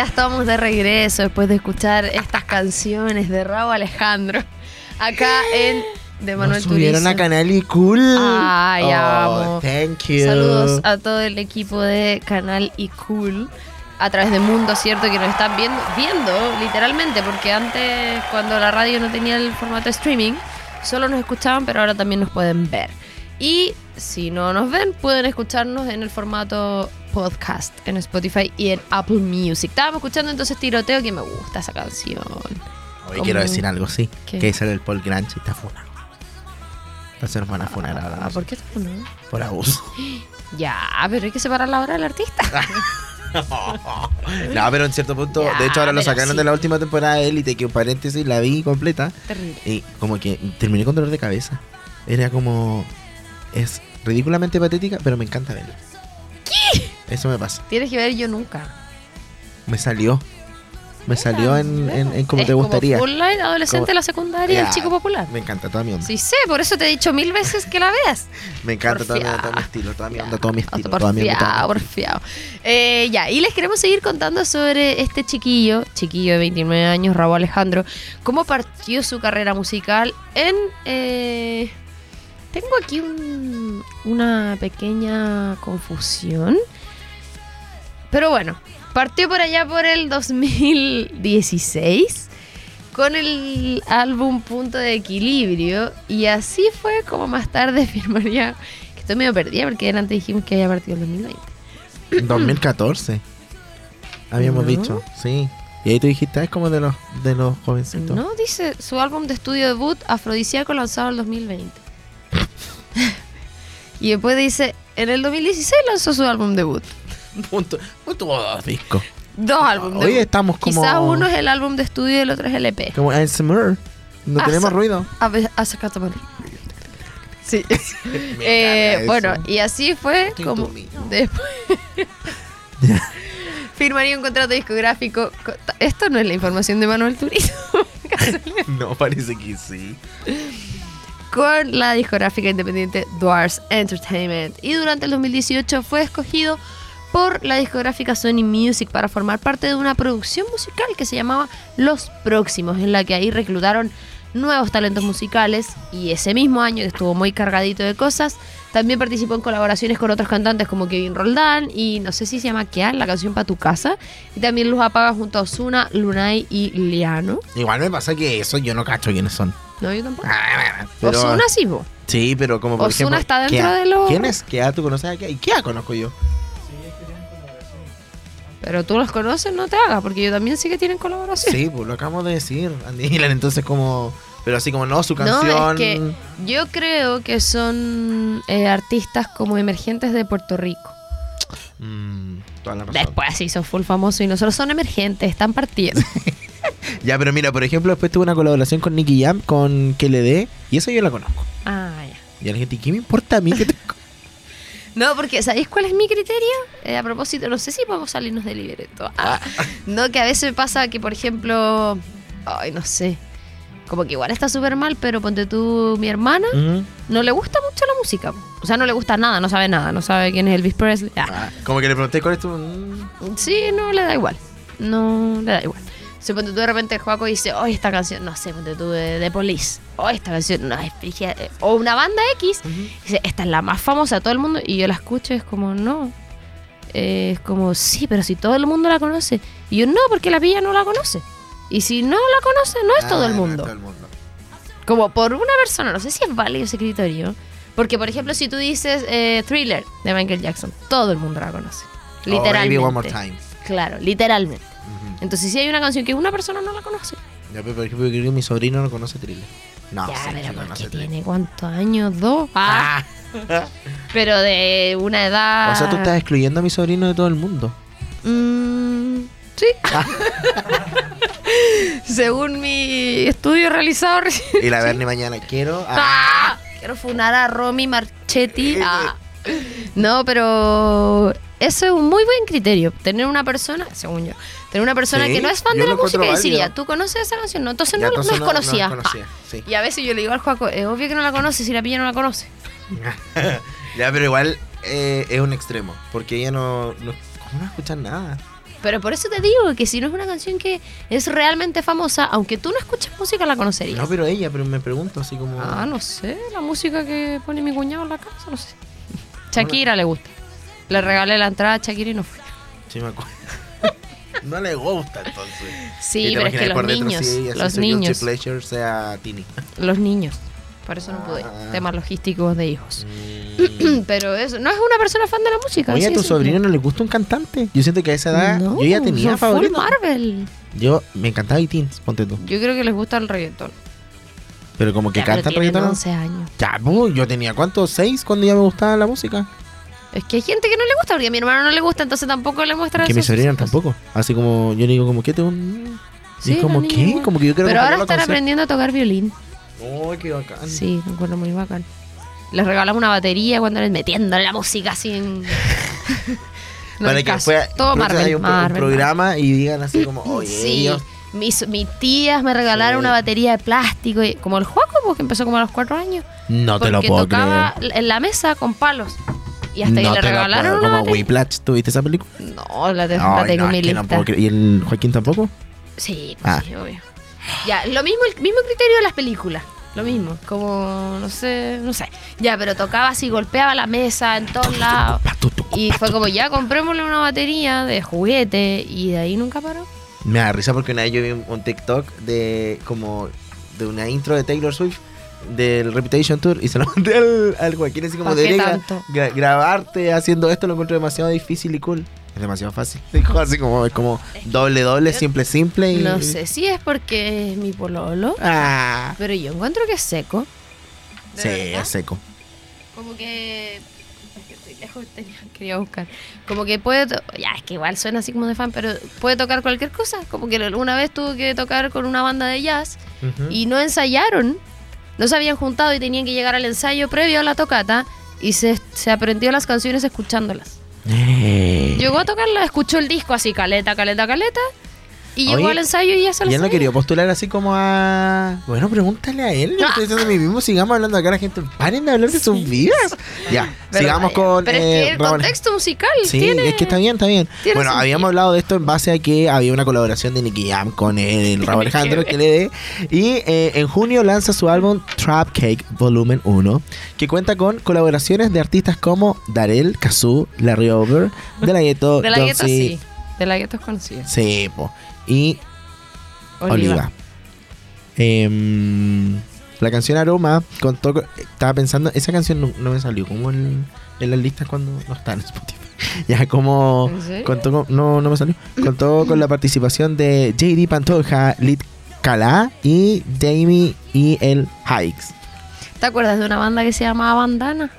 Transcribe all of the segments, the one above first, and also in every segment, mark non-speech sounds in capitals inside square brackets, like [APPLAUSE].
Ya estamos de regreso después de escuchar estas canciones de Raúl Alejandro. Acá en de Manuel Nos subieron a Canal y Cool. Ay, oh, amo. Thank you. Saludos a todo el equipo de Canal y Cool a través de Mundo, ¿cierto? Que nos están viendo, viendo literalmente, porque antes cuando la radio no tenía el formato de streaming, solo nos escuchaban, pero ahora también nos pueden ver. Y si no nos ven, pueden escucharnos en el formato podcast en Spotify y en Apple Music. Estábamos escuchando entonces Tiroteo, que me gusta esa canción. Hoy Como- quiero decir algo, sí. ¿Qué? Que era el Paul Granch y está funado. Entonces nos van a funar ahora. Ah, ¿Por qué está no? Por abuso. [GASPS] Ya, pero hay que separar la hora del artista. [LAUGHS] no, pero en cierto punto, Ya, de hecho ahora lo pero sacaron sí. de la última temporada de Elite, que un paréntesis la vi completa. Terrible. Y como que terminé con dolor de cabeza. Era como. Es ridículamente patética, pero me encanta verla. ¿Qué? Eso me pasa. Tienes que ver yo nunca. Me salió. Me salió en, en, en como Es te gustaría. Line, adolescente Como- de la secundaria, el chico popular. Me encanta toda mi onda. Sí sé, por eso te he dicho mil veces que la veas. [LAUGHS] Me encanta toda mi, todo mi estilo, toda mi onda, todo mi estilo. Porfiado, toda mi onda, toda mi estilo. porfiado. Eh, ya, y les queremos seguir contando sobre este chiquillo, chiquillo de 29 años, Raúl Alejandro, cómo partió su carrera musical en... eh, tengo aquí un- una pequeña confusión. Pero bueno, partió por allá por el 2016 con el álbum Punto de Equilibrio y así fue como más tarde [LAUGHS] firmaría, que estoy medio perdida porque antes dijimos que había partido en 2020. 2014. Habíamos ¿No? dicho, sí. Y ahí tú dijiste, "Ah, es como de los, de los jovencitos. No, dice su álbum de estudio debut Afrodisíaco lanzado en el 2020. [LAUGHS] y después dice, en el 2016 lanzó su álbum debut. Punto. Punto dos discos. Dos álbumes Hoy debut. estamos como. Quizás uno es el álbum de estudio y el otro es el EP. Como ASMR. No Ah, tenemos ruido. A ver, a sacar. Sí. [LAUGHS] Eh, bueno, y así fue Estoy como después [LAUGHS] firmaría un contrato discográfico. con- Esto no es la información de Manuel Turizo. No, parece que sí. Con la discográfica independiente Dwarfs Entertainment. Y durante el 2018 fue escogido por la discográfica Sony Music para formar parte de una producción musical que se llamaba Los Próximos, en la que ahí reclutaron nuevos talentos musicales y ese mismo año que estuvo muy cargadito de cosas, también participó en colaboraciones con otros cantantes como Kevin Roldán y no sé si se llama Keal, la canción para tu casa, y también Luz Apaga junto a Ozuna, Lunay y Liano. Igual me pasa que eso yo no cacho quiénes son. No, yo tampoco. Pero, Ozuna sí, vos. Sí, pero como por Ozuna ejemplo. está dentro Kea. de los- ¿Quién es Kea? ¿Tú conoces a Kea? ¿Y Kea conozco yo? Pero tú los conoces, no te hagas, porque yo también sé que tienen colaboración. Sí, pues lo acabamos de decir. Andy entonces como. Pero así como no, su No, canción. es que yo creo que son eh, artistas como emergentes de Puerto Rico. Mm, toda la razón. Después sí son full famosos y nosotros son emergentes, están partiendo. [LAUGHS] [LAUGHS] Ya, pero mira, por ejemplo, después tuve una colaboración con Nicky Jam, con Que le dé, y eso yo la conozco. ah, ya. Y a la gente, ¿qué me importa a mí que te... [LAUGHS] No, porque ¿sabéis cuál es mi criterio? Eh, a propósito, no sé si podemos salirnos del libreto. Ah, no, que a veces pasa que, por ejemplo, ay, no sé, como que igual está súper mal, pero ponte tú, mi hermana, no le gusta mucho la música. O sea, no le gusta nada, no sabe nada, no sabe quién es Elvis Presley. Ah. Ah, como que le pregunté cuál es tu... Sí, no le da igual. No le da igual. Si ponte tú de repente el Juaco dice, oh, esta canción, no sé, ponte tú de, de Police. Oh, esta canción, no, es frigia". Eh, O una banda X, dice, esta es la más famosa de todo el mundo. Y yo la escucho y es como, no. Eh, es como, sí, pero si todo el mundo la conoce. Y yo, no, porque la pilla no la conoce. Y si no la conoce, no es todo ah, no todo el mundo. Como por una persona, no sé si es válido ese criterio. Porque, por ejemplo, si tú dices eh, Thriller de Michael Jackson, todo el mundo la conoce. Oh, Baby, Literalmente. one more time. Claro, literalmente. Entonces, si hay una canción que una persona no la conoce, Ya, pero por ejemplo, yo creo que mi sobrino no conoce Thriller. No, ya, sí, pero conoce porque Thriller. tiene cuántos años, dos. Ah, Ah. [LAUGHS] pero de una edad. O sea, tú estás excluyendo a mi sobrino de todo el mundo. Mm, sí. [LAUGHS] Según mi estudio realizado recién. Y la Bernie mañana quiero. Ah. Quiero funar a Romy Marchetti. Ah. No, pero eso es un muy buen criterio. Tener una persona, según yo, tener una persona Sí, que no es fan de la música y decir, ¿tú conoces esa canción? No, entonces Ya, no, no entonces es conocida. No, es conocida, sí. Y a veces yo le digo al Juaco, es obvio que no la conoce si la pilla no la conoce. [LAUGHS] ya, pero igual eh, es un extremo. Porque ella no, no. ¿Cómo no escucha nada? Pero por eso te digo que si no es una canción que es realmente famosa, aunque tú no escuches música, la conocerías. No, pero ella, pero me pregunto así como. Ah, no sé, la música que pone mi cuñado en la casa, no sé. Shakira le gusta. Le regalé la entrada a Shakira y no fue. Sí, me acuerdo. No le gusta entonces. Sí, pero es que los por dentro, niños, sí, los niños, pleasure sea Tini. los niños. Por eso no pude. Ah. Temas logísticos de hijos. Mm. [CLEARS THROAT] Pero eso, no es una persona fan de la música. Oye, ¿a tu sobrino no le gusta un cantante? Yo siento que a esa edad No, yo ya tenía favorito. Marvel. Yo me encantaba Teens, ponte tú. Yo creo que les gusta el reggaetón. Pero como que Ya, pero cantan tienen reggaetón. 11 años. Ya, pues, yo tenía cuántos, seis cuando ya me gustaba la música. Es que hay gente que no le gusta, porque a mi hermano no le gusta, entonces tampoco le muestra que mi esos- sobrina esos- tampoco. Así como yo le digo, como, ¿qué te un... Sí, y es como, ¿qué? igual. Como que yo quiero Pero ahora están aprendiendo a tocar violín. Oh, qué bacán. Sí, me acuerdo muy bacán. Les regalamos una batería cuando les metiéndole la música así en. [LAUGHS] No Para que después Todo Marvel, un, pro- un Marvel, programa y digan así como, [LAUGHS] oye. Sí, ellos... mis, mis tías me regalaron Sí. una batería de plástico, y- como el Juaco, pues, que empezó como a los cuatro años. No te lo porque puedo tocaba creer. en la mesa con palos. Y hasta no que le regalaron una Como. Whiplash, ¿tuviste esa película? No, la, tengo no, en mi no lista. ¿Y el Joaquín tampoco? Sí, pues Ah. sí, obvio. Ya, lo mismo, el mismo criterio de las películas. Lo mismo, como, no sé, no sé. Ya, pero tocaba así, golpeaba la mesa en todos lados. Y fue como, ya, comprémosle una batería de juguete. Y de ahí nunca paró. Me da risa porque una vez yo vi un TikTok de como de una intro de Taylor Swift del Reputation Tour y se lo [LAUGHS] mandé al, al Joaquín así como ¿Pa' qué debería gra- grabarte haciendo esto lo encuentro demasiado difícil y cool. Es demasiado fácil. [LAUGHS] Dijo así como es como doble doble, simple simple y No sé si es porque es mi pololo. Ah. Pero yo encuentro que es seco. ¿De Sí, verdad? es seco. Como que. Es que estoy lejos, tenía, quería buscar. Como que puede. Ya, es que igual suena así como de fan, pero puede tocar cualquier cosa. Como que una vez tuvo que tocar con una banda de jazz Ujú. y no ensayaron. No se habían juntado y tenían que llegar al ensayo previo a la tocata y se, se aprendió las canciones escuchándolas. Eh. Llegó a tocarla, escuchó el disco así, caleta, caleta, caleta. Y llegó al ensayo y ya se lo Y él no quería postular así como a. Bueno, pregúntale a él. Yo estoy diciendo a mí mismo. Sigamos hablando acá. La gente. Paren de hablar de sus vidas. Ya, [LAUGHS] Pero sigamos vaya, con. Pero es eh, que el Ramón. contexto musical Sí, tiene. es que está bien, está bien. Bueno, sentido. habíamos hablado de esto en base a que había una colaboración de Nicky Jam con el Raúl Alejandro, que le dé. Y eh, en junio lanza su álbum Trap Cake Volumen 1, que cuenta con colaboraciones de artistas como Darel, Kazoo, Larry Over, De La Ghetto, De la sí. De la gueto es conocida. Sí, po. Y Oliva. Oliva. Em, la canción Aroma contó. con- Estaba pensando, esa canción no, no me salió como en, en las listas cuando no está en Spotify. [LAUGHS] Ya como. Contó con- no, no me salió. Contó con la participación de JD Pantoja, Lit Kala y Jamie y el Hikes. ¿Te acuerdas de una banda que se llamaba Bandana?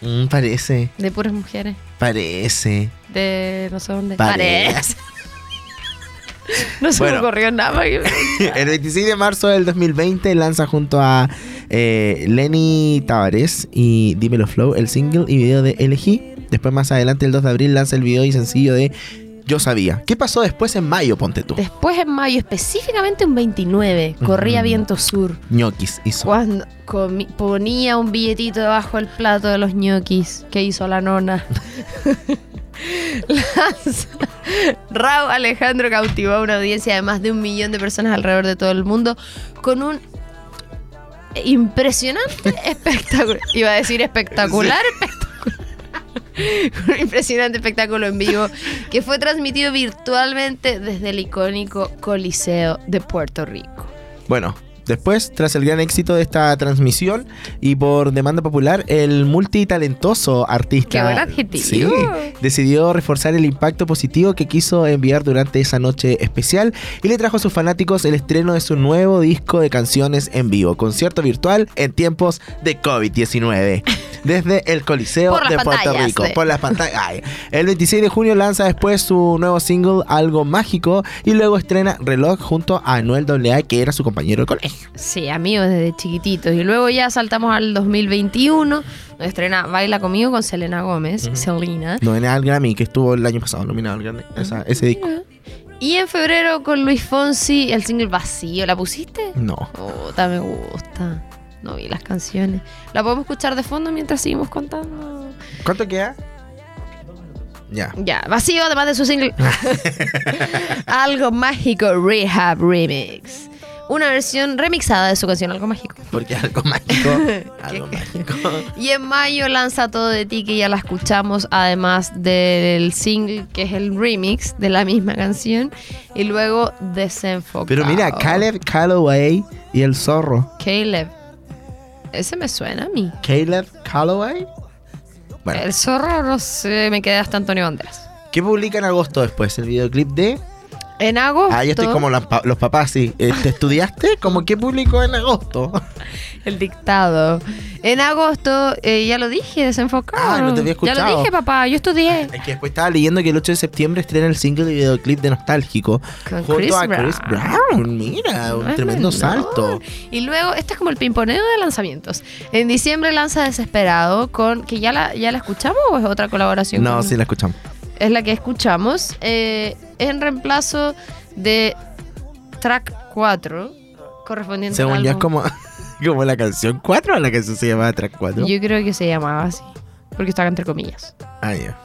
Mm, parece, De puras mujeres. Parece. De no sé dónde. Parece. [LAUGHS] No se Bueno. me ocurrió nada. [LAUGHS] El 26 de marzo del 2020 lanza junto a eh, Lenny Tavares y Dímelo Flow el single y video de Elegí. Después más adelante el 2 de abril lanza el video y sencillo de Yo Sabía. ¿Qué pasó después en mayo, ponte tú? Después en mayo, específicamente un 29, corría Ujú. viento sur. ñoquis hizo. Cuando ponía un billetito debajo del plato de los ñoquis que hizo la nona. Lanza- [LAUGHS] Raúl Alejandro cautivó a una audiencia de más de un millón de personas alrededor de todo el mundo con un impresionante [LAUGHS] espectáculo. Iba a decir espectacular espectáculo. [LAUGHS] un impresionante espectáculo en vivo que fue transmitido virtualmente desde el icónico Coliseo de Puerto Rico. Bueno, después, tras el gran éxito de esta transmisión y por demanda popular, el multitalentoso artista Qué buen adjetivo. sí, decidió reforzar el impacto positivo que quiso enviar durante esa noche especial y le trajo a sus fanáticos el estreno de su nuevo disco de canciones en vivo, concierto virtual en tiempos de COVID-19. [LAUGHS] Desde el Coliseo de Puerto Rico. sí. Por las pantallas. [LAUGHS] Ay. El 26 de junio lanza después su nuevo single Algo Mágico y luego estrena Reloj junto a Anuel AA, que era su compañero de colegio. Sí, amigos desde chiquititos. Y luego ya saltamos al 2021, donde estrena Baila conmigo con Selena Gómez. Selena. Nominada al Grammy, que estuvo el año pasado nominado al Grammy. esa- ese disco. Y en febrero con Luis Fonsi, el single Vacío. ¿La pusiste? No. Me gusta. No vi las canciones. ¿La podemos escuchar de fondo mientras seguimos contando? ¿Cuánto queda? Ya. Ya, vacío además de su single. [LAUGHS] [LAUGHS] Algo mágico Rehab Remix. Una versión remixada de su canción Algo Mágico. Porque algo mágico. [LAUGHS] algo ¿Qué- mágico. Y en mayo lanza Todo de ti, que ya la escuchamos, además del single, que es el remix de la misma canción. Y luego Desenfocado. Pero mira, Caleb Calloway y el zorro. Caleb. Ese me suena a mí. Caleb Calloway. Bueno, El zorro, no sé, me quedé hasta Antonio Banderas. ¿qué publica en agosto después? El videoclip de. En agosto. Ah, yo estoy como los papás, sí. Eh, ¿Te estudiaste? ¿Cómo qué publicó en agosto? [LAUGHS] El dictado. En agosto, eh, ya lo dije, desenfocado. Ah, no te había Ya escuchado. lo dije, papá, yo estudié. Es que después estaba leyendo que el 8 de septiembre estrena el single y videoclip de Nostálgico. Con junto Chris a Chris Brown. Brown. Mira, un No tremendo salto. Y luego, este es como el pimponeo de lanzamientos. En diciembre lanza Desesperado con. ¿Que ya la, ya la escuchamos o es otra colaboración? No, con- sí la escuchamos. Es la que escuchamos. eh, en reemplazo de track 4, correspondiente Según yo es como, [LAUGHS] como la canción 4 o la canción se llama Track 4. Yo creo que se llamaba así. Porque estaba entre comillas. Ah, ya.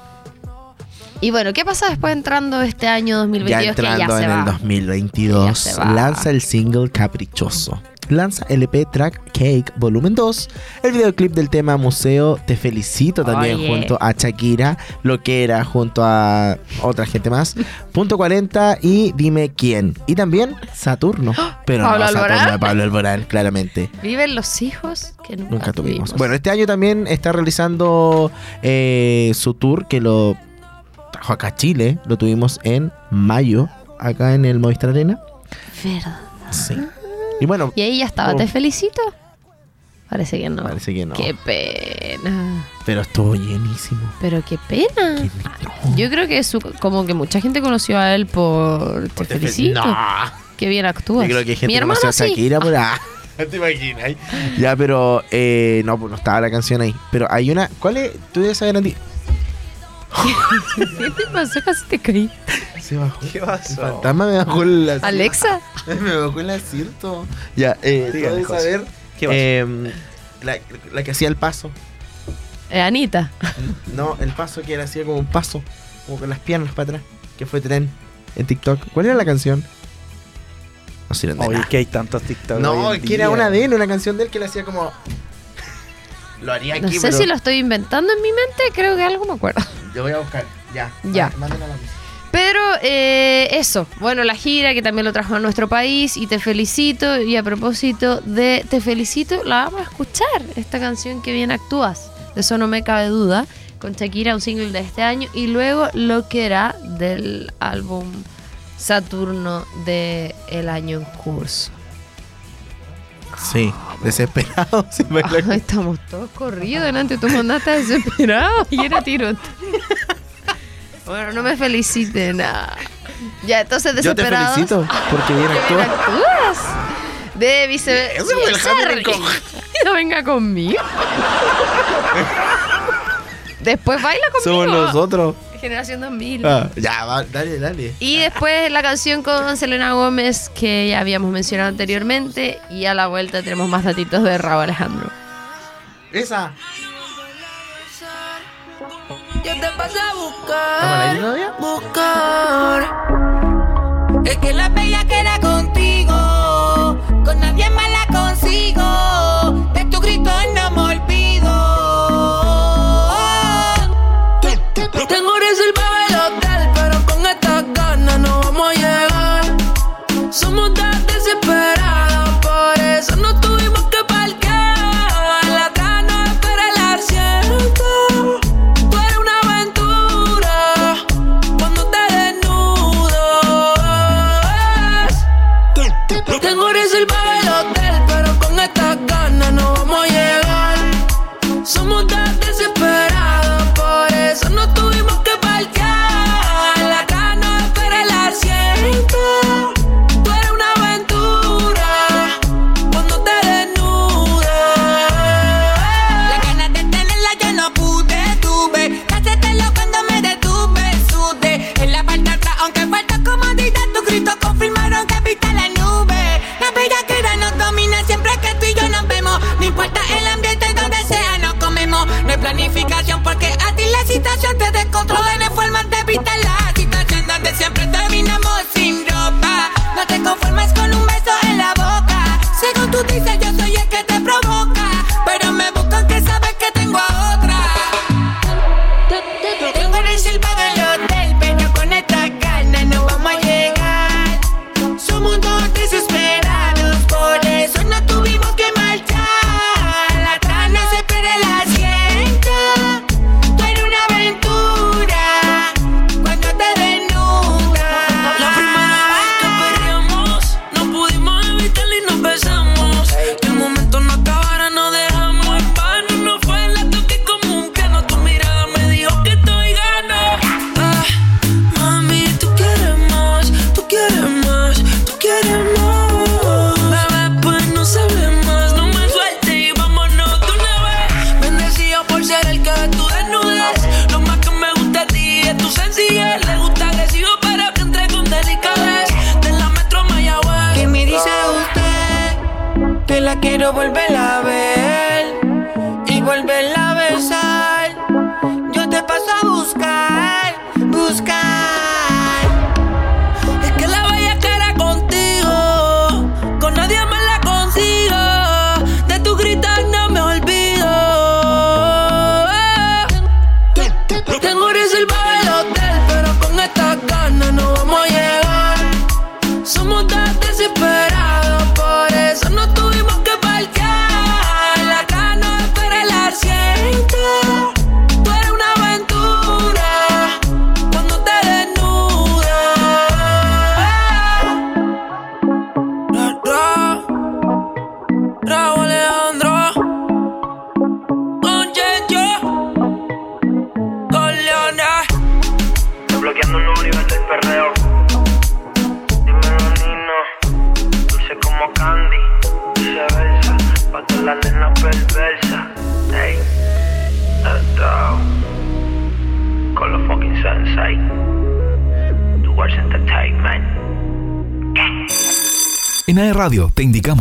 Y bueno, ¿qué pasa después entrando este año 2022? Ya entrando que ya se en va. el 2022, Ya se va. lanza el single Caprichoso. Lanza LP Track Cake Volumen 2, el videoclip del tema Museo Te Felicito también Oye. junto a Shakira, lo que era junto a otra gente más, [LAUGHS] Punto 40 y Dime Quién. Y también Saturno, [GASPS] pero ¿Pablo no Saturno Alborán? de Pablo Alborán, claramente. Viven los hijos que nunca, Nunca tuvimos. Bueno, este año también está realizando eh, su tour que lo trajo acá a Chile. Lo tuvimos en mayo, acá en el Movistar Arena. ¿Verdad? Sí. Y bueno, Y ahí ya estaba. Oh. ¿Te felicito? Parece que no. parece que no. Qué pena. Pero estuvo llenísimo. Pero qué pena. Qué- no. Yo creo que su, como que mucha gente conoció a él por Te Por te fe- felicito. No. Qué bien actúas. Yo creo que hay gente Mi conoció a sí. Shakira por ah, [LAUGHS] ¿Te imaginas? Ya, pero eh, no, pues no estaba la canción ahí. Pero hay una. ¿Cuál es? Tú debes saber a ti. ¿Qué te pasó? Casi te caí. Se bajó. ¿Qué El pasó? fantasma me bajó el asiento. Alexa. [LAUGHS] me bajó el asiento. Ya, eh, saber. ¿Qué pasó? eh, la, la que hacía el paso. Eh, Anita. [LAUGHS] No, el paso que era hacía como un paso. Como con las piernas para atrás. Que fue tren en TikTok. ¿Cuál era la canción? No sé, Oye, que hay tantos TikTok. no que era una de él, una canción de él que le hacía como. [LAUGHS] Lo haría aquí, No sé pero si lo estoy inventando en mi mente. Creo que algo me acuerdo. Yo voy a buscar. Ya. Ya. a la mesa. Pero eh, eso, bueno, la gira que también lo trajo a nuestro país y te felicito. Y a propósito de Te felicito, la vamos a escuchar, esta canción que bien actúas. De eso no me cabe duda. Con Shakira, un single de este año. Y luego lo que era del álbum Saturno de El año en curso. Sí, desesperado. [LAUGHS] estamos todos corridos delante. Tú mandaste desesperado y era tiroteo. Bueno, no me feliciten. nada. Ya, entonces Yo te felicito porque bien [LAUGHS] ¡Qué bien actúas. De vice... Eso fue el Hamilton con- [LAUGHS] No venga conmigo. Después baila conmigo. Somos nosotros. Generación 2000. Ah, ya, va, dale, dale. Y después la canción con Selena Gómez que ya habíamos mencionado anteriormente. Y a la vuelta tenemos más datitos de Raúl Alejandro. Esa. Yo te pasé a ¿Estamos al aire buscar, todavía? buscar. Es que la bella queda contigo,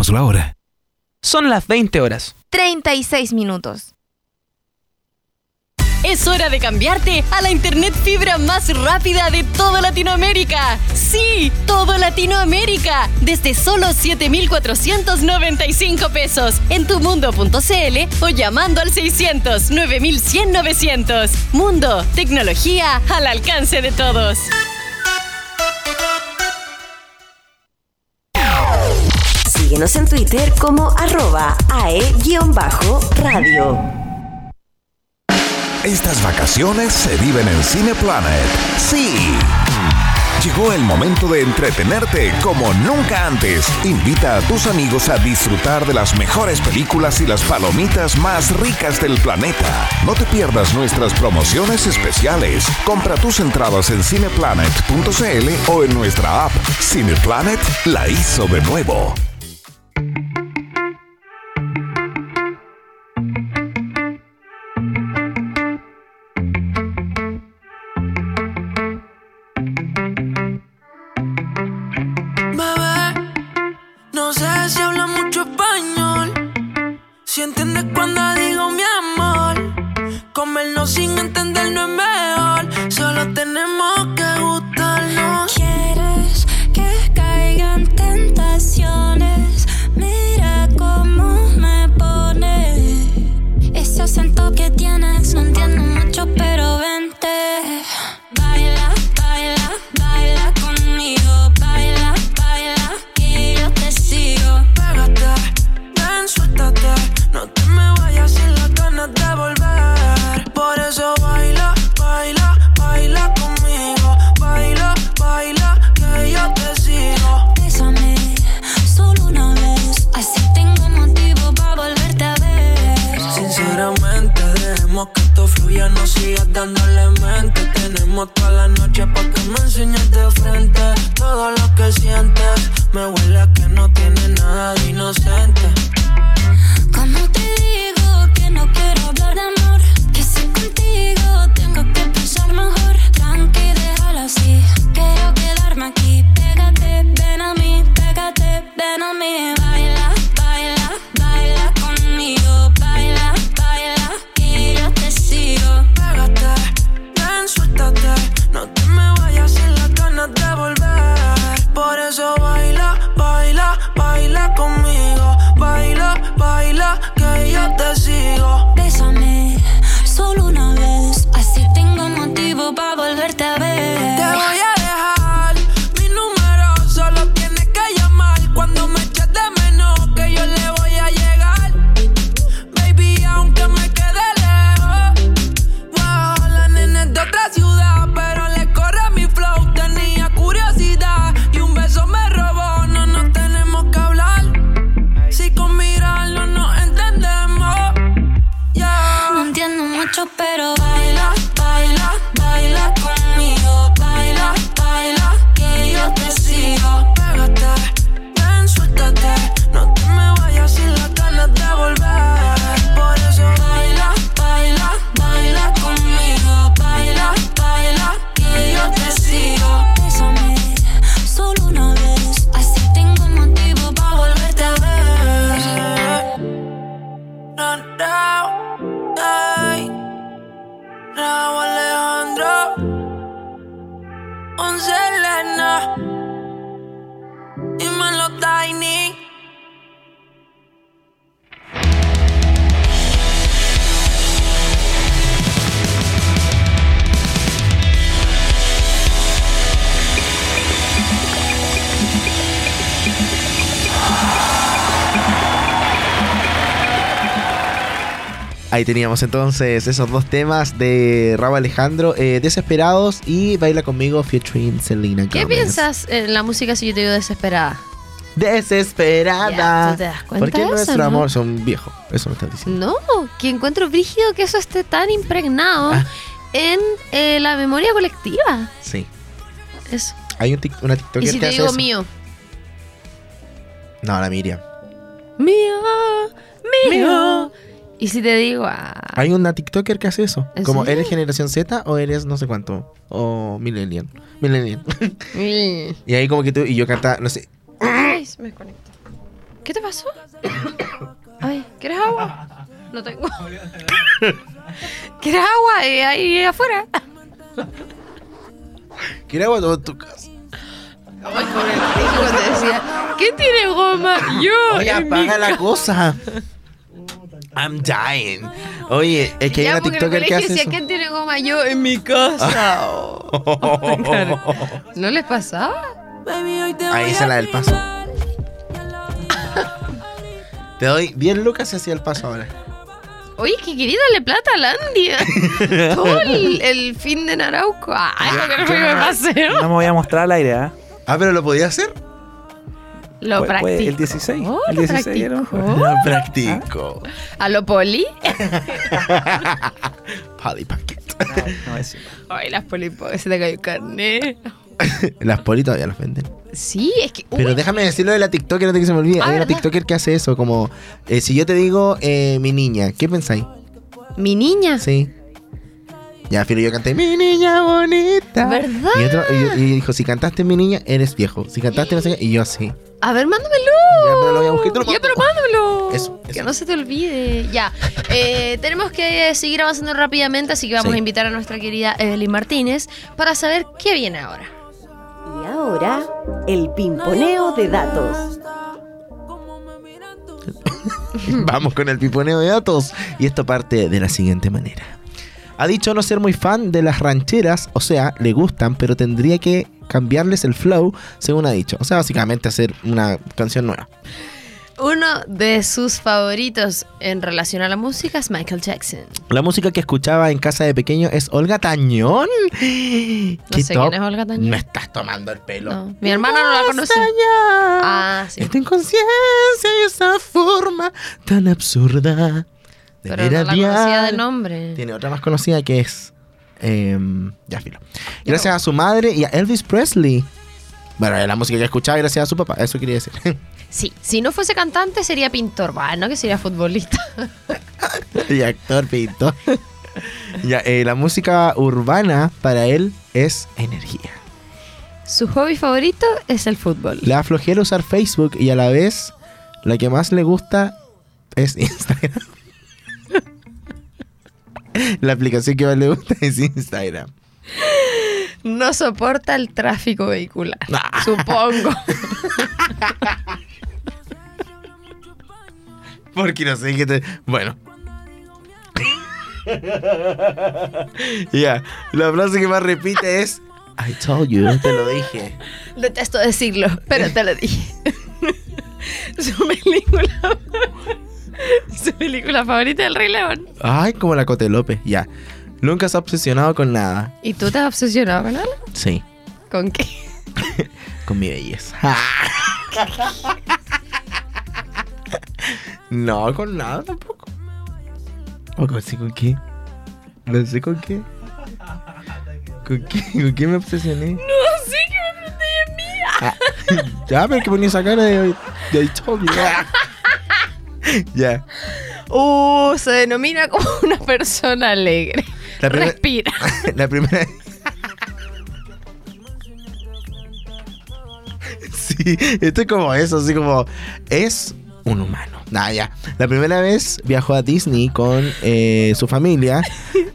La hora. Son las 20 horas. 36 minutos. Es hora de cambiarte a la internet fibra más rápida de toda Latinoamérica. Sí, todo Latinoamérica. Desde solo 7,495 pesos en tumundo.cl o llamando al 600 9100 900. Mundo, tecnología al alcance de todos. En Twitter como arroba ae-radio. Estas vacaciones se viven en Cineplanet. Sí. Llegó el momento de entretenerte como nunca antes. Invita a tus amigos a disfrutar de las mejores películas y las palomitas más ricas del planeta. No te pierdas nuestras promociones especiales. Compra tus entradas en cineplanet.cl o en nuestra app. Cineplanet la hizo de nuevo. Ahí teníamos entonces esos dos temas de Rabo Alejandro, eh, Desesperados y Baila conmigo featuring Selena ¿Qué piensas en la música si yo te digo desesperada? Desesperada. Ya, ¿tú te das cuenta Porque de eso, nuestro no? amor son viejos. Eso me estás diciendo. No, que encuentro brígido que eso esté tan impregnado Ah. en eh, la memoria colectiva. Sí. Eso. Hay un tic- una TikToker Y si que te hace digo eso. mío. No, la Miriam. Mío, mío. Y si te digo, ah, Hay una TikToker que hace eso. ¿En Como serio? eres generación Z o eres no sé cuánto. O millennial. Millennial. mi- [LAUGHS] y ahí como que tú y yo cantaba, no sé. Ay, se me desconectó. ¿Qué te pasó? [COUGHS] Ay, ¿quieres agua? No tengo. [LAUGHS] ¿Quieres agua? Eh, ahí afuera. ¿Quieres agua todo en tu casa? Ay, pobre Enrique cuando decía, ¿quién tiene goma? Yo. Oye, mi apaga la ca-". cosa. I'm dying. Oye, es que hay Ya, una en el TikToker que hace decía, eso. ¿quién tiene goma? Yo en mi casa. Oh. Claro. [LAUGHS] ¿No les pasaba? Ahí se la del paso. [LAUGHS] Te doy 10 lucas y hacía el paso ahora. Oye, que quería darle plata a Landia. [LAUGHS] Todo el, el fin de Narauco. Ay, lo que no fue que me paseo. No me voy a mostrar al aire, ¿ah? Ah, pero lo podía hacer. Lo Fue- fue practicó. el 16. Oh, el lo 16 era- practicó. Lo practico. ¿A lo poli? [LAUGHS] Polly Pocket. No, es- Ay, las poli, po- se te cayó carne. [LAUGHS] Las poli todavía las venden. Sí, es que. Pero déjame decirlo de la TikToker antes que se me olvide. Ah, Hay una. TikToker que hace eso, como eh, si yo te digo eh, mi niña, ¿qué pensáis? mi niña. Sí. Ya, Filo, yo canté mi niña bonita. ¿Verdad? Y, otro, y, y dijo, si cantaste mi niña, eres viejo. Si cantaste no sé qué, y yo así. A ver, mándamelo. Ya, pero lo voy a buscar y te lo Ya, mando. pero mándamelo. Eso, Que no se te olvide. Ya. Eh, [LAUGHS] tenemos que seguir avanzando rápidamente, así que vamos Sí. a invitar a nuestra querida Evelyn Martínez para saber qué viene ahora. Y ahora, el pimponeo de datos. [LAUGHS] Vamos con el piponeo de datos. Y esto parte de la siguiente manera. Ha dicho no ser muy fan de las rancheras, o sea, le gustan, pero tendría que cambiarles el flow, según ha dicho. O sea, básicamente hacer una canción nueva. Uno de sus favoritos en relación a la música es Michael Jackson. La música que escuchaba en casa de pequeño es Olga Tañón. No ¿Qué sé top? quién es Olga Tañón. Me estás tomando el pelo. No, mi hermana no la conoce. Ah, sí. Esta inconsciencia y esa forma tan absurda de Pero no la conocía de nombre. Tiene otra más conocida que es. Em, ya filo. Gracias a su madre y a Elvis Presley. Bueno, la música que escuchaba gracias a su papá, eso quería decir. [LAUGHS] Sí, si no fuese cantante sería pintor, bueno, que sería futbolista. [LAUGHS] y actor, pintor. ya, eh, la música urbana para él es energía. Su hobby favorito es el fútbol. Le da flojera usar Facebook y a la vez la que más le gusta es [LAUGHS] Instagram. La aplicación que más le gusta es Instagram. No soporta el tráfico vehicular, Ah. supongo. [LAUGHS] Porque no sé qué te. Bueno. [LAUGHS] Ya, la frase que más repite es I told you, te lo dije. Detesto decirlo, pero te lo dije. [LAUGHS] su película. [LAUGHS] su película favorita del Rey León. Ay, como la Cote López, ya. Nunca se ha obsesionado con nada. ¿Y tú te has obsesionado con algo? Sí, ¿Con qué? [LAUGHS] con mi belleza. [LAUGHS] no, con nada tampoco. ¿O con, sí, con qué? No sé con qué. ¿Con qué? ¿Con qué me obsesioné? No sé qué me en mía. Ah, ya, pero que ponía esa cara de, de you. [LAUGHS] ya. Uh, se denomina como una persona alegre. La primera- Respira. [LAUGHS] La primera. Sí, esto es como eso, así como. Es un humano. Nada, ya. La primera vez viajó a Disney con eh, su familia. [LAUGHS]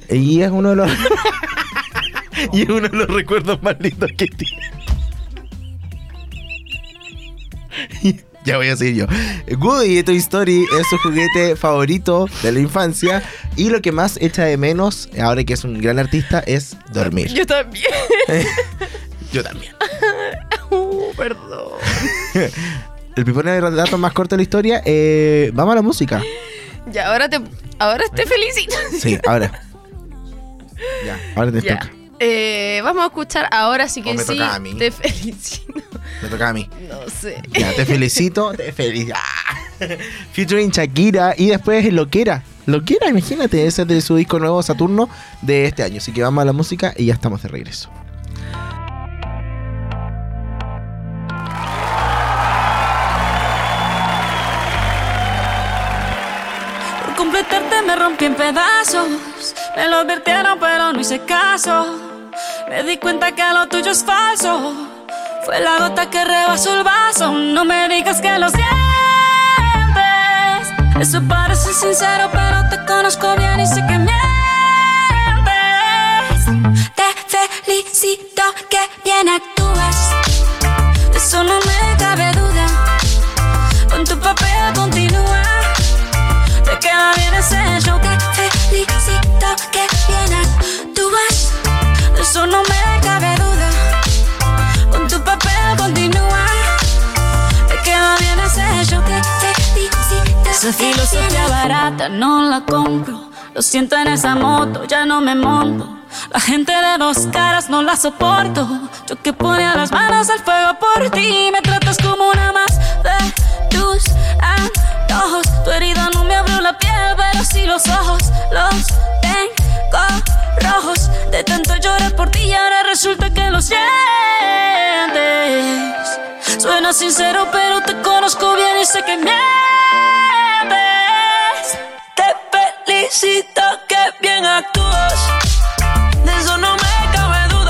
Y es uno de los. y es uno de los recuerdos más lindos que tiene. [LAUGHS] Ya voy a seguir yo. Woody de Toy Story es su juguete favorito de la infancia y lo que más echa de menos, ahora que es un gran artista, es dormir. Yo también. [LAUGHS] Yo también. [LAUGHS] Uh, perdón. El piponeo de datos más corto de la historia, eh, vamos a la música. Ya, ahora te, ahora te felicito. Sí, ahora. Ya, ahora te Ya. toca. Eh, vamos a escuchar ahora sí que sí. toca a mí. Te felicito. Me tocaba a mí. No sé. Ya, te felicito, te felicito. ¡Ah! [LAUGHS] Featuring Shakira y después Loquera. Loquera, imagínate, ese es de su disco nuevo Saturno de este año. Así que vamos a la música y ya estamos de regreso. Por completarte me rompí en pedazos. Me lo advirtieron, pero no hice caso. Me di cuenta que lo tuyo es falso. Fue la gota que rebasó el vaso. No me digas que lo sientes. Eso parece sincero, pero te conozco bien y sé que mientes. Te felicito que bien actúas. De eso no me cabe duda. Con tu papel continúa. Te queda bien ese show. Te felicito que filosofía barata no la compro. Lo siento en esa moto, ya no me monto. La gente de dos caras no la soporto. Yo que ponía las manos al fuego por ti. Me tratas como una más de tus antojos. Tu herida no me abrió la piel, pero sí los ojos. Los tengo rojos. De tanto llorar por ti y ahora resulta que lo sientes. Suena sincero, pero te conozco bien y sé que mientes. Te felicito que bien actúas. De eso no me cabe duda.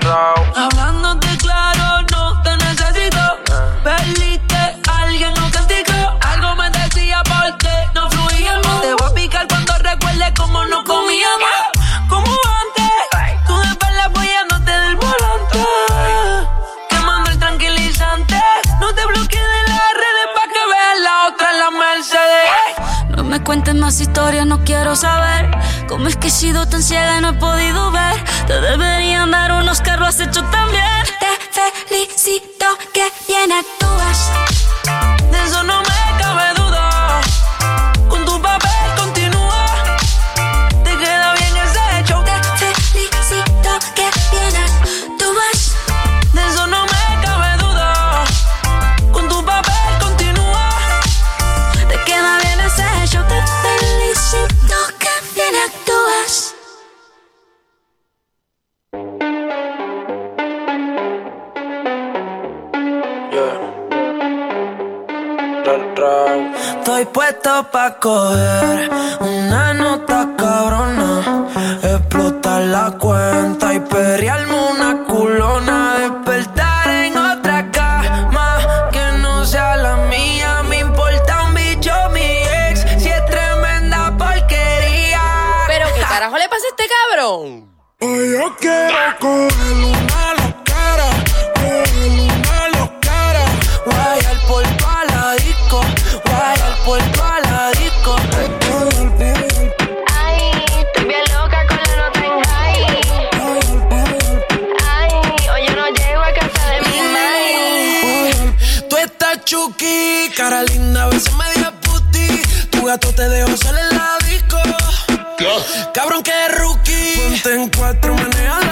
Raw. Hablándote claro, no te necesito. Perdiste, alguien nos castigó. Algo me decía porque no fluíamos. Te voy a picar cuando recuerde cómo nos comíamos. Como antes, tú de espalda apoyándote del volante. Quemando el tranquilizante. No te bloquees de las redes pa' que veas la otra en la Mercedes. No me cuentes más historias, no quiero saber cómo es que he sido tan ciega y no he podido ver. Te deberían dar unos carros has hecho también. Te felicito que bien actúas. De eso no coger una nota cabrona. Explotar la cuenta y perrearme una culona. Despertar en otra cama que no sea la mía. Me importa un bicho mi ex si es tremenda porquería. Pero qué carajo le pasa a este cabrón. Hoy yo quiero coger una loquera, coger una loquera. Guayar por toda la disco, guayar por cara linda, a veces media puti. Tu gato te dejó salir en la disco. Cabrón que rookie. Ponte en cuatro, maneja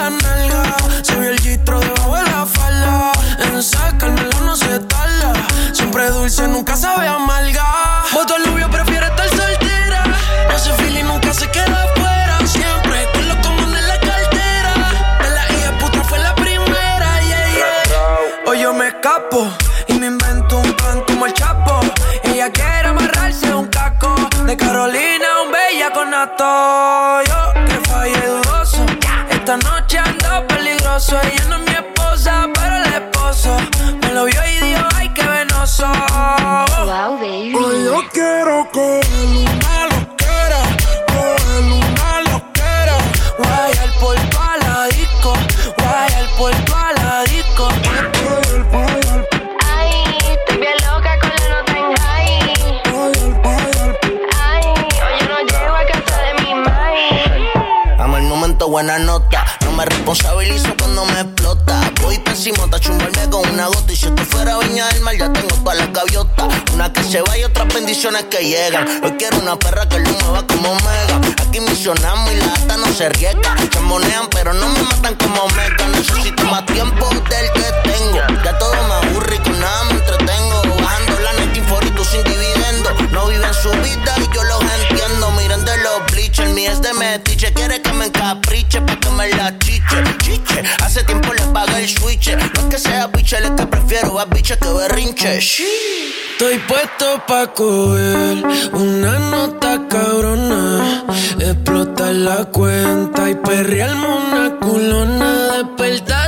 responsabilizo cuando me explota. Voy pésimo, te chumbarme con una gota. Y si esto fuera viña del mar, ya tengo todas las gaviotas. Una que se va y otras bendiciones que llegan. Hoy quiero una perra que lo mueva como mega. Aquí misionamos y la ata no se riega. Se monean, pero no me matan como mega. Necesito más tiempo del que tengo. Ya todo me aburre y con nada me entretengo. sin dividendo. No viven su vida y yo de los bleachers, mi es de metiche. Quiere que me encapriche pa' que me la chiche. Chiche, hace tiempo le pagué el switch. No es que sea biche, es que prefiero a biche que berrinche. Estoy puesto pa' coger una nota cabrona, explotar la cuenta y perrearme una culona, despertarle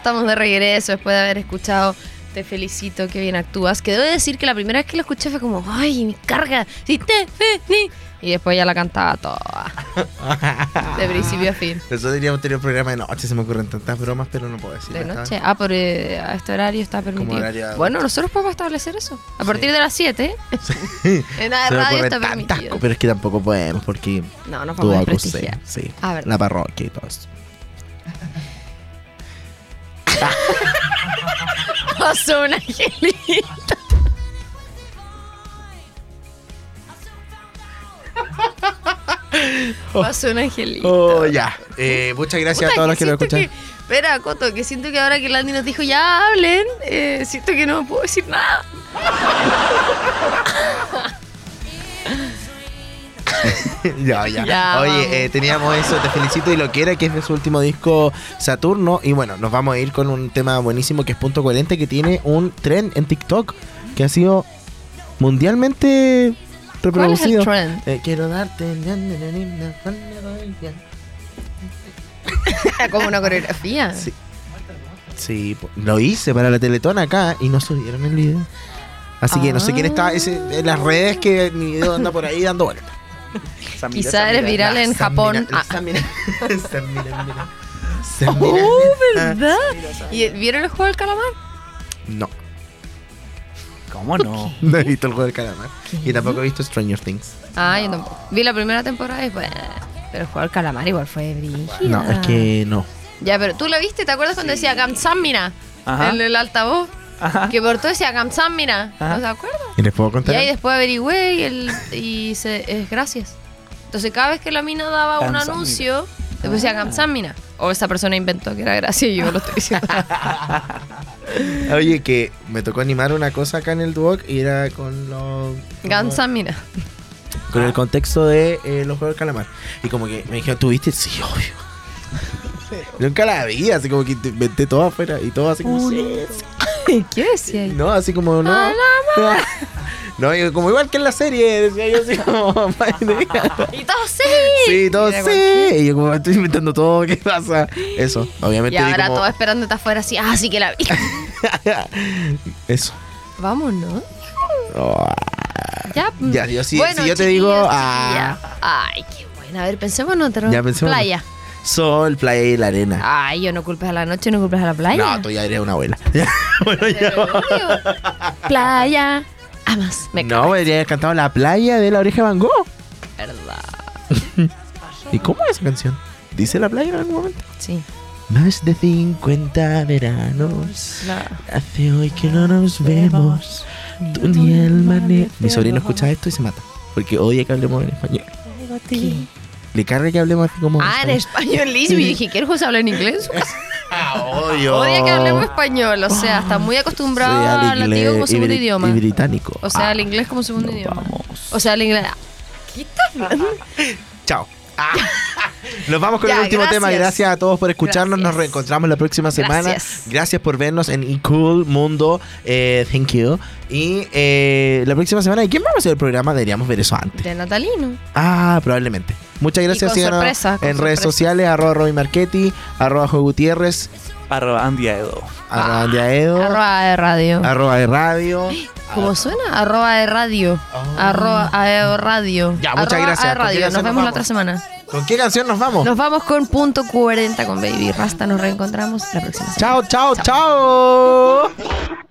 estamos de regreso después de haber escuchado Te felicito, que bien actúas. Que debo decir que la primera vez que lo escuché fue como, ay, me carga. Sí, te fe- Y después ya la cantaba toda. [LAUGHS] De principio a fin. Nosotros deberíamos tener un programa de noche, se me ocurren tantas bromas, pero no puedo decir. De noche. Ah, por eh, a este horario está permitido. horario- Bueno, nosotros podemos establecer eso. A partir de las 7. [LAUGHS] En la radio está tantas permitido. co- pero es que tampoco podemos porque No. Sí, Ah, verdad. la parroquia y todo eso. Pasó [LAUGHS] un angelito. Pasó un angelito. Oh, ya. Eh, muchas gracias Puta, a todos los que lo siento escuchan. que- Espera, Coto, que siento que ahora que Landy nos dijo ya hablen, eh, siento que no puedo decir nada. [LAUGHS] [LAUGHS] ya, ya. Ya, Oye, eh, teníamos eso, te felicito y lo que era, que es de su último disco Saturno. Y bueno, nos vamos a ir con un tema buenísimo que es Punto Coherente, que tiene un trend en TikTok que ha sido mundialmente reproducido. trend? Eh, quiero darte. [LAUGHS] Como una coreografía. Sí. Sí, lo hice para la Teletón acá y no subieron el video. Así que no sé quién está ese, en las redes que mi video anda por ahí dando vueltas. Quizá eres viral en Japón. Ah. Samira, Samira, mira. Oh, ¿verdad? ¿Y vieron el juego del calamar? No, ¿Cómo no? [LAUGHS] no he visto el juego del calamar. Y tampoco he visto Stranger Things. Ah, yo tampoco. Vi la primera temporada y después. Pero el juego del calamar igual fue brígido. No, es que no. Ya, pero tú la viste, ¿te acuerdas cuando decía Gamsamina? En el altavoz. Que por todo decía Gamsamina. Ajá. ¿No te acuerdas? ¿Y les puedo Y contar? ahí después averigüé y, el, y se, es gracias. Entonces cada vez que la mina daba un anuncio, después decía Gamsamina. O esa persona inventó que era gracia y yo lo estoy diciendo. [LAUGHS] Oye, que me tocó animar una cosa acá en el Duoc y era con los. Gamsamina. Con el contexto de eh, los juegos del calamar. Y como que me dijeron, ¿tú viste? Sí, obvio. [LAUGHS] Nunca la vi, así como que inventé todo afuera y todo así como. sí, sí. [LAUGHS] ¿Qué decía ahí? No, así como no. [LAUGHS] No, y como igual que en la serie, decía yo así como. [LAUGHS] Y todo sí. sí, todo Mira, sí. Y yo como estoy inventando todo, ¿qué pasa? Eso, obviamente. Y ahora como- todo esperándote afuera así. Ah, sí que la vi. Eso. Vámonos. Oh, Ya. Ya, yo Bueno, si yo te digo, ah. Ay, qué buena. A ver, pensemos en otro. Ya pensemos. Playa. Sol, playa y la arena. Ay, yo no culpes a la noche, no culpes a la playa. No, tú ya eres una abuela. [LAUGHS] [LAUGHS] bueno, ya. Playa. Amas. Me No, debería haber cantado La playa de la oreja de Van Gogh. Verdad. [LAUGHS] ¿Y cómo es esa canción? ¿Dice la playa en algún momento? Sí. Más de 50 veranos hace hoy que no nos vemos. Tú ni el mane... Mi sobrino escucha esto y se mata. Porque odia que hablemos en español. Le carga que hablemos así como. Ah, en español, Liz. Y dije, ¿quieres que se hable en inglés? [LAUGHS] Ah, odio. Odia que hablemos español. O sea, está muy acostumbrado Sí, al latino como segundo idioma. Y británico. O sea, Ah, al inglés como segundo idioma. O sea, al inglés. ¿Qué estás hablando? Chao. Ah. [LAUGHS] Nos vamos con Ya, el último tema. gracias. Gracias a todos por escucharnos. Nos Gracias. reencontramos la próxima semana. Gracias. Gracias por vernos en eCool Mundo. Eh, thank you. Y eh, la próxima semana, ¿y quién va a hacer el programa? Deberíamos ver eso antes. De Natalino. Ah, probablemente. Muchas gracias. con Síganos sorpresas, con en redes sorpresas. sociales, arroba Roby Marchetti, arroba Jo Gutiérrez, Arroba Andy Aedo. arroba Andy Aedo, Arroba de radio. arroba de radio. [GASPS] ¿Cómo suena? Arroba de radio. Arroba de radio. Ya, muchas Arroba gracias. de ¿Con qué radio. canción Nos nos vemos la otra semana. ¿Con qué canción nos vamos? Nos vamos con punto 40 con Baby Rasta. Nos reencontramos la próxima semana. Chao, chao, chao.